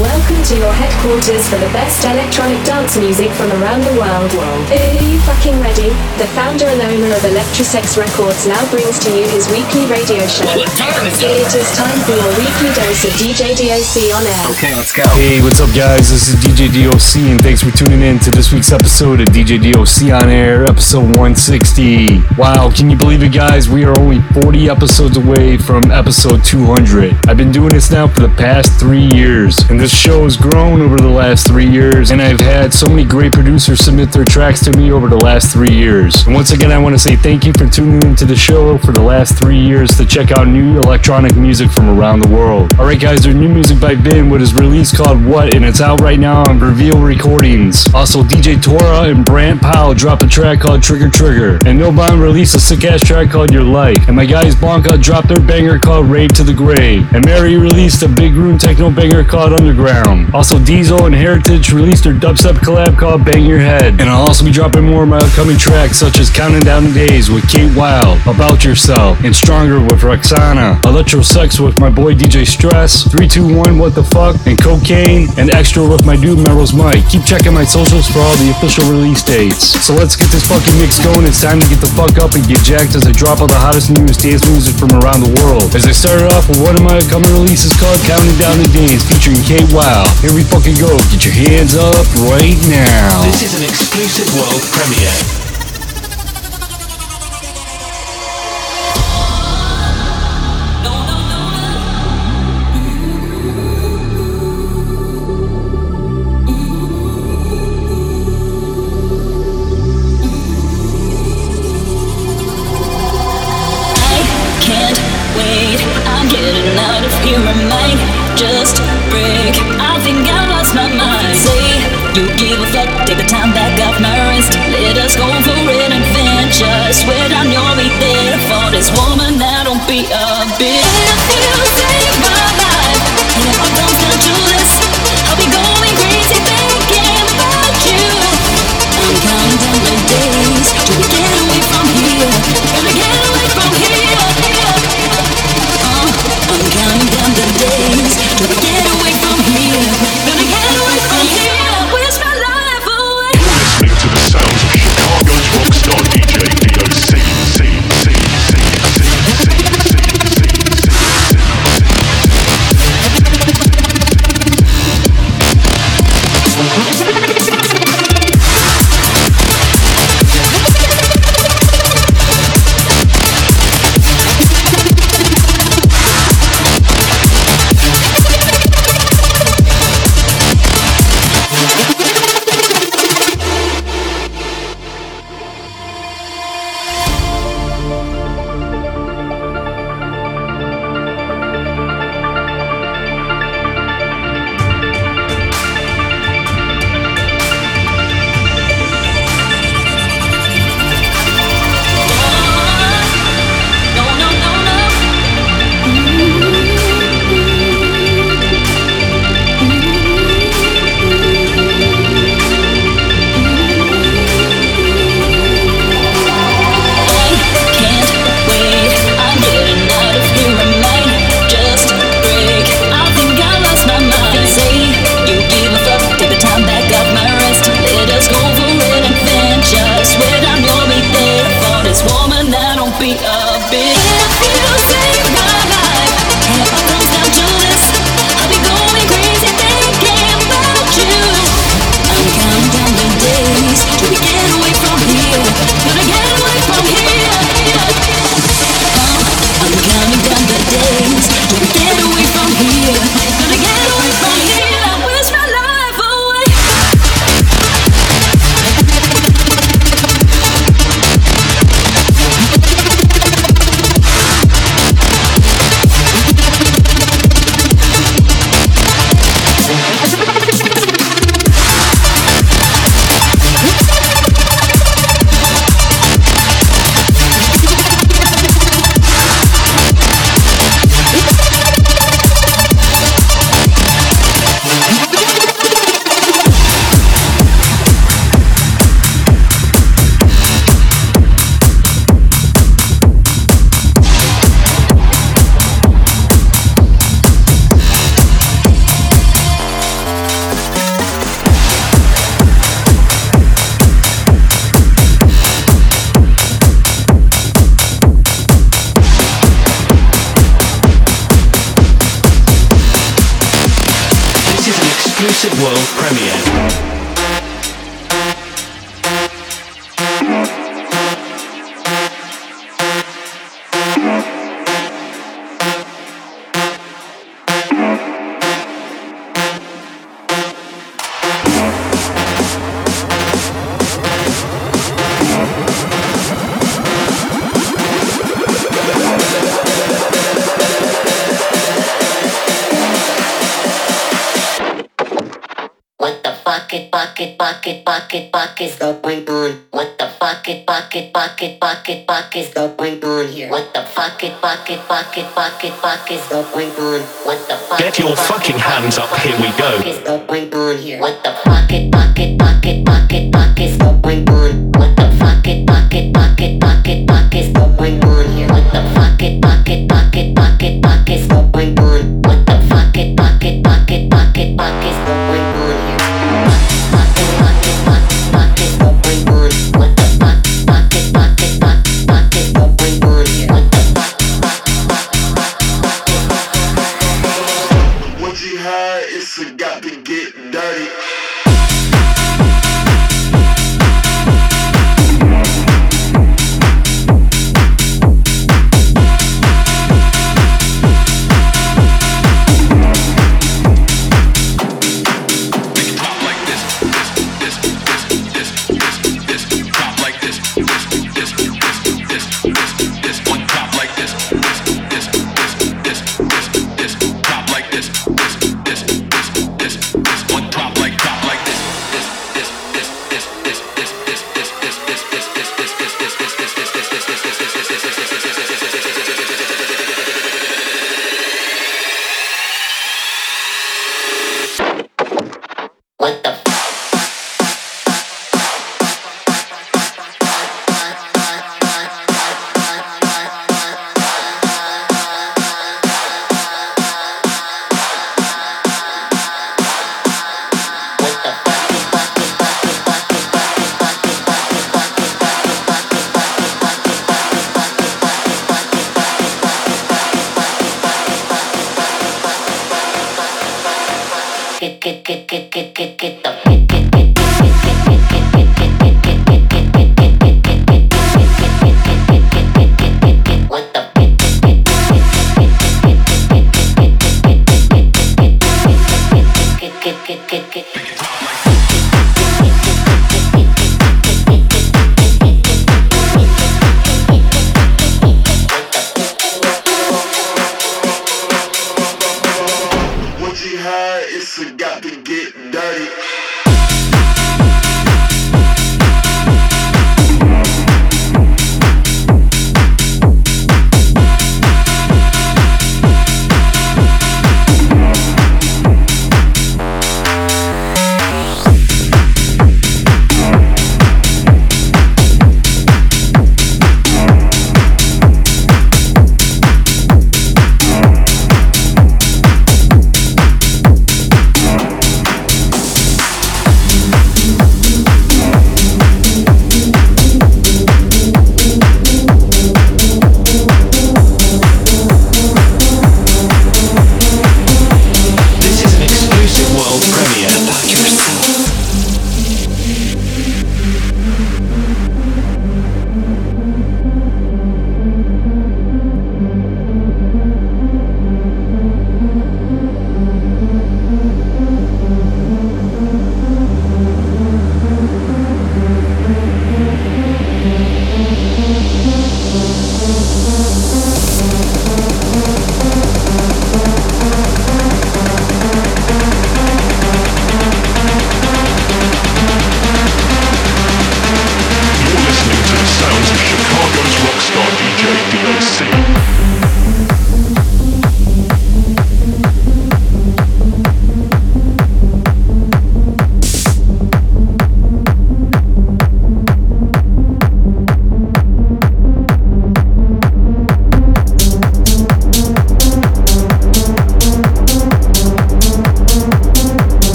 Welcome to your headquarters for the best electronic dance music from around the world. Are you fucking ready? The founder and owner of Electrosex Records now brings to you his weekly radio show. It is time for your weekly dose of DJ DOC on air. Okay, let's go. Hey, what's up, guys? This is DJ DOC, and thanks for tuning in to this week's episode of DJ DOC on Air, episode 160. Wow, can you believe it, guys? We are only 40 episodes away from episode 200. I've been doing this now for the past three years, and this show has grown over the last three years, and I've had so many great producers submit their tracks to me over the last three years. And once again, I want to say thank you for tuning into the show for the last three years to check out new electronic music from around the world. Alright, guys, there's new music by VINNE, what is released called What, and it's out right now on Reveal Recordings. Also, DJ Tora and Bryant Powell dropped a track called Trigger Trigger, and NoVone released a sick ass track called Your Life, and my guys Bonka dropped their banger called Rave to the Grave, and Maire released a big room techno banger called Underground. Also, Diesel and Heritage released their dubstep collab called Bang Your Head, and I'll also be dropping more of my upcoming tracks such as Counting Down the Days with Kate Wild, About Yourself, and Stronger with Roxanna, Electro Sex with my boy DJ Stress, 321 What the Fuck, and Cocaine, and Extra with my dude Meryl's Mike. Keep checking my socials for all the official release dates. So let's get this fucking mix going. It's time to get the fuck up and get jacked as I drop all the hottest newest dance music from around the world. As I started off with one of my upcoming releases called Counting Down the Days featuring Kate Wild. Here we fucking go. Get your hands up right now. This is an exclusive world premiere. I can't wait. I'm getting out of here. My mind just break. I think I lost my mind. Say you give a fuck. Take the time back off my wrist. Let us go for an adventure. Swear you'll be there for this woman. woman, I don't be a bucket, bucket's going on? What the bucket, bucket, bucket, bucket, bucket's going on here? What the bucket, bucket, bucket, bucket, bucket's going on? What the Get your fucking hands up, here we go. going on here? What the bucket, bucket, bucket, bucket, bucket's going on? What the bucket, bucket, bucket, bucket, bucket's going on here? What the bucket, bucket, bucket, bucket, get get get get get the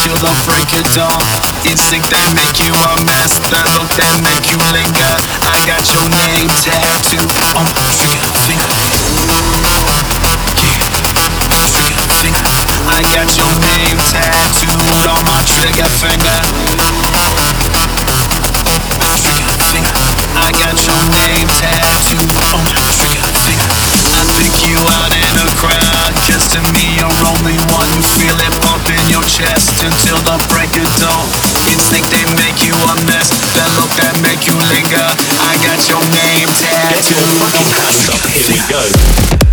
till the break of dawn Instinct that make you a mess Battle that make you linger I got your name tattooed on my finger, finger I got your name tattooed on my trigger finger. Trigger finger. I got your name tattooed on my trigger finger. I pick you out to me, you're only one. You feel it pump in your chest until the break of dawn. Instinct they make you a mess. That look that make you linger. I got your name tattooed. Get your fucking hands up. Here we go.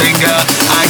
singer. I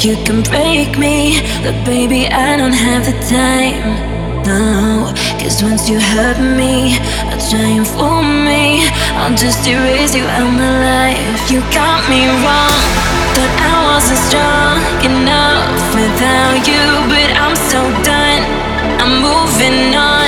think you can break me? But baby, I don't have the time. No, cause once you hurt me, I try and fool me. I'll just erase you out my life. You got me wrong, thought I wasn't strong enough without you, but I'm so done. I'm moving on.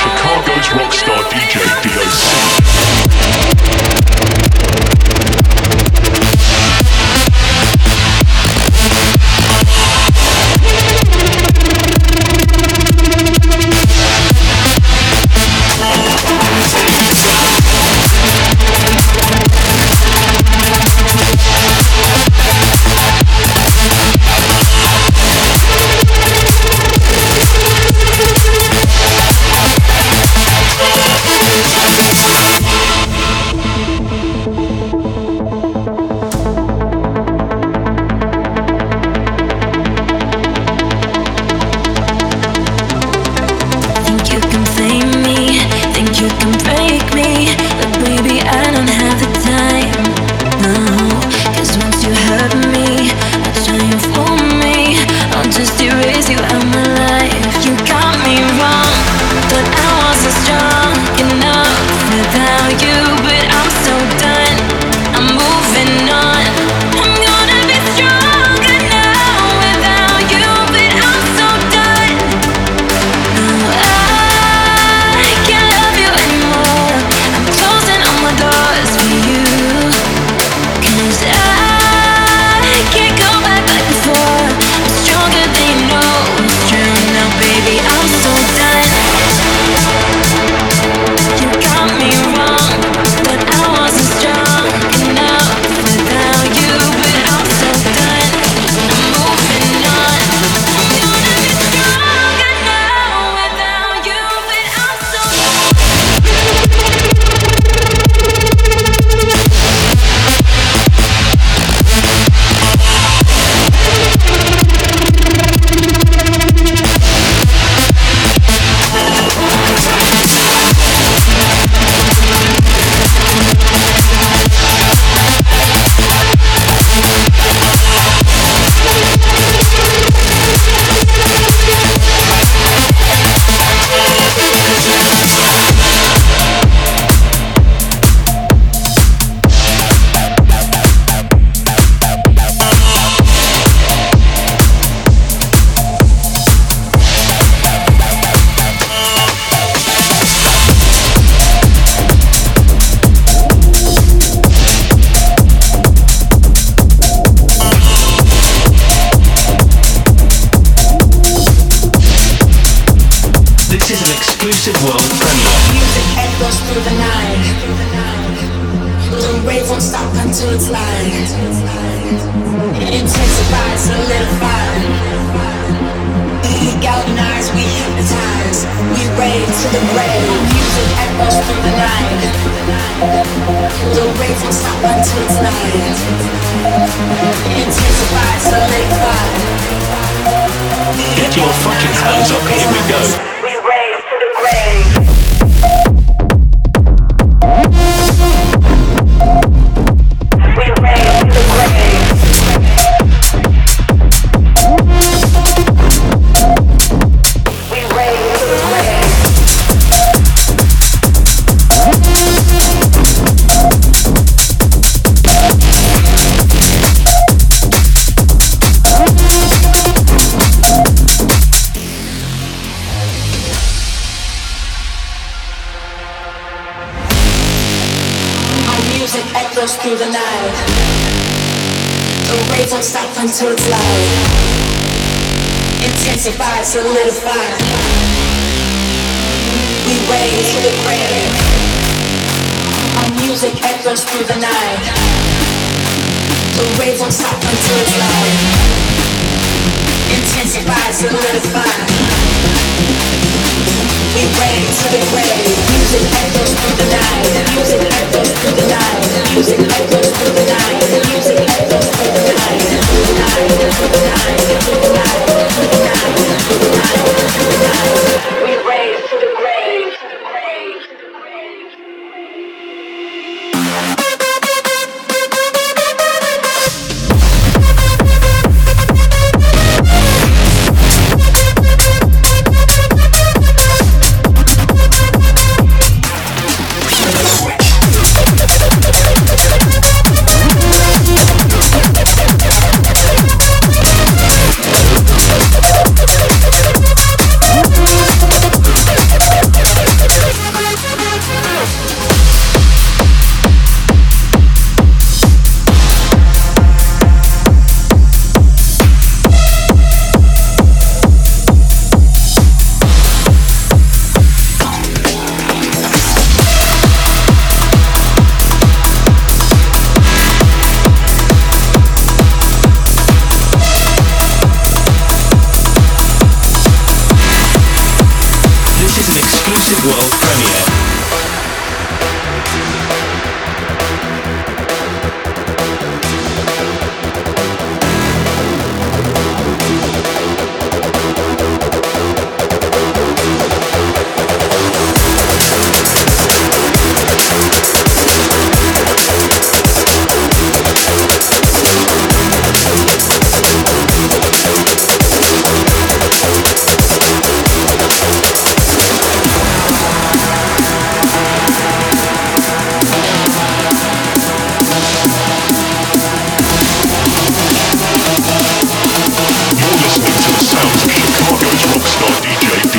Chicago's rock star.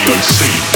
you don't see.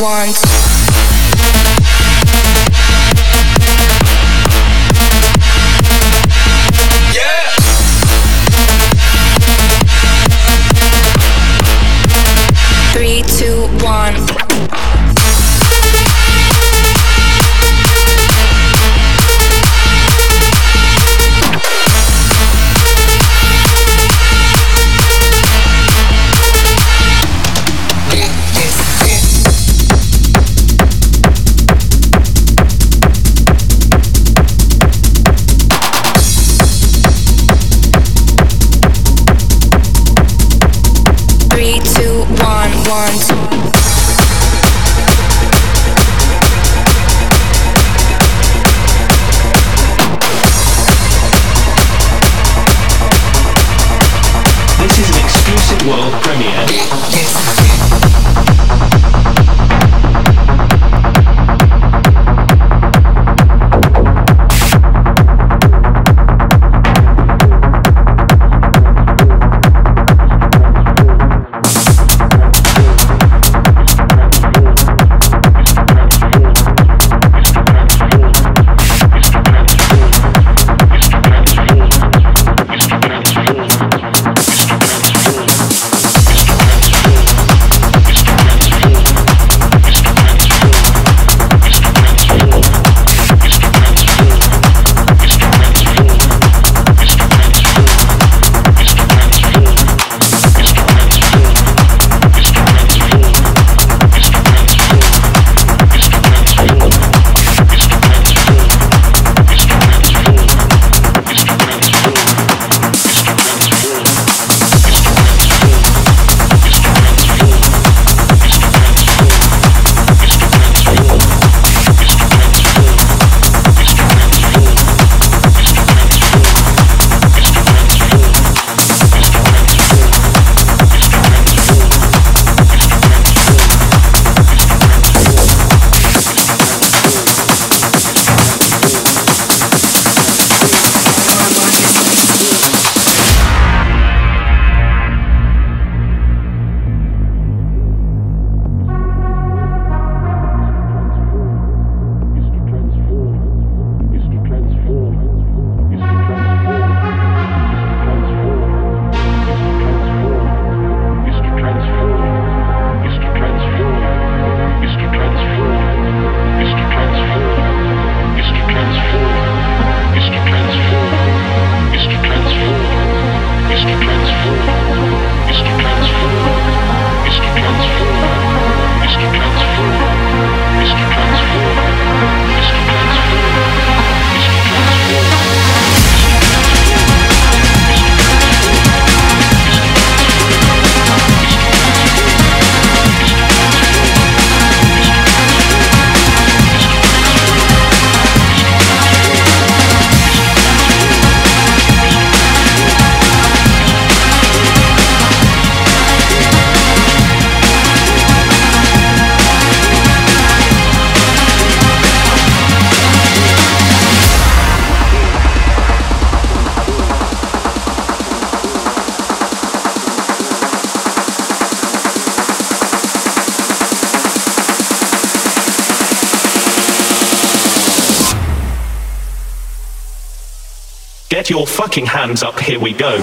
One, fucking hands up, here we go.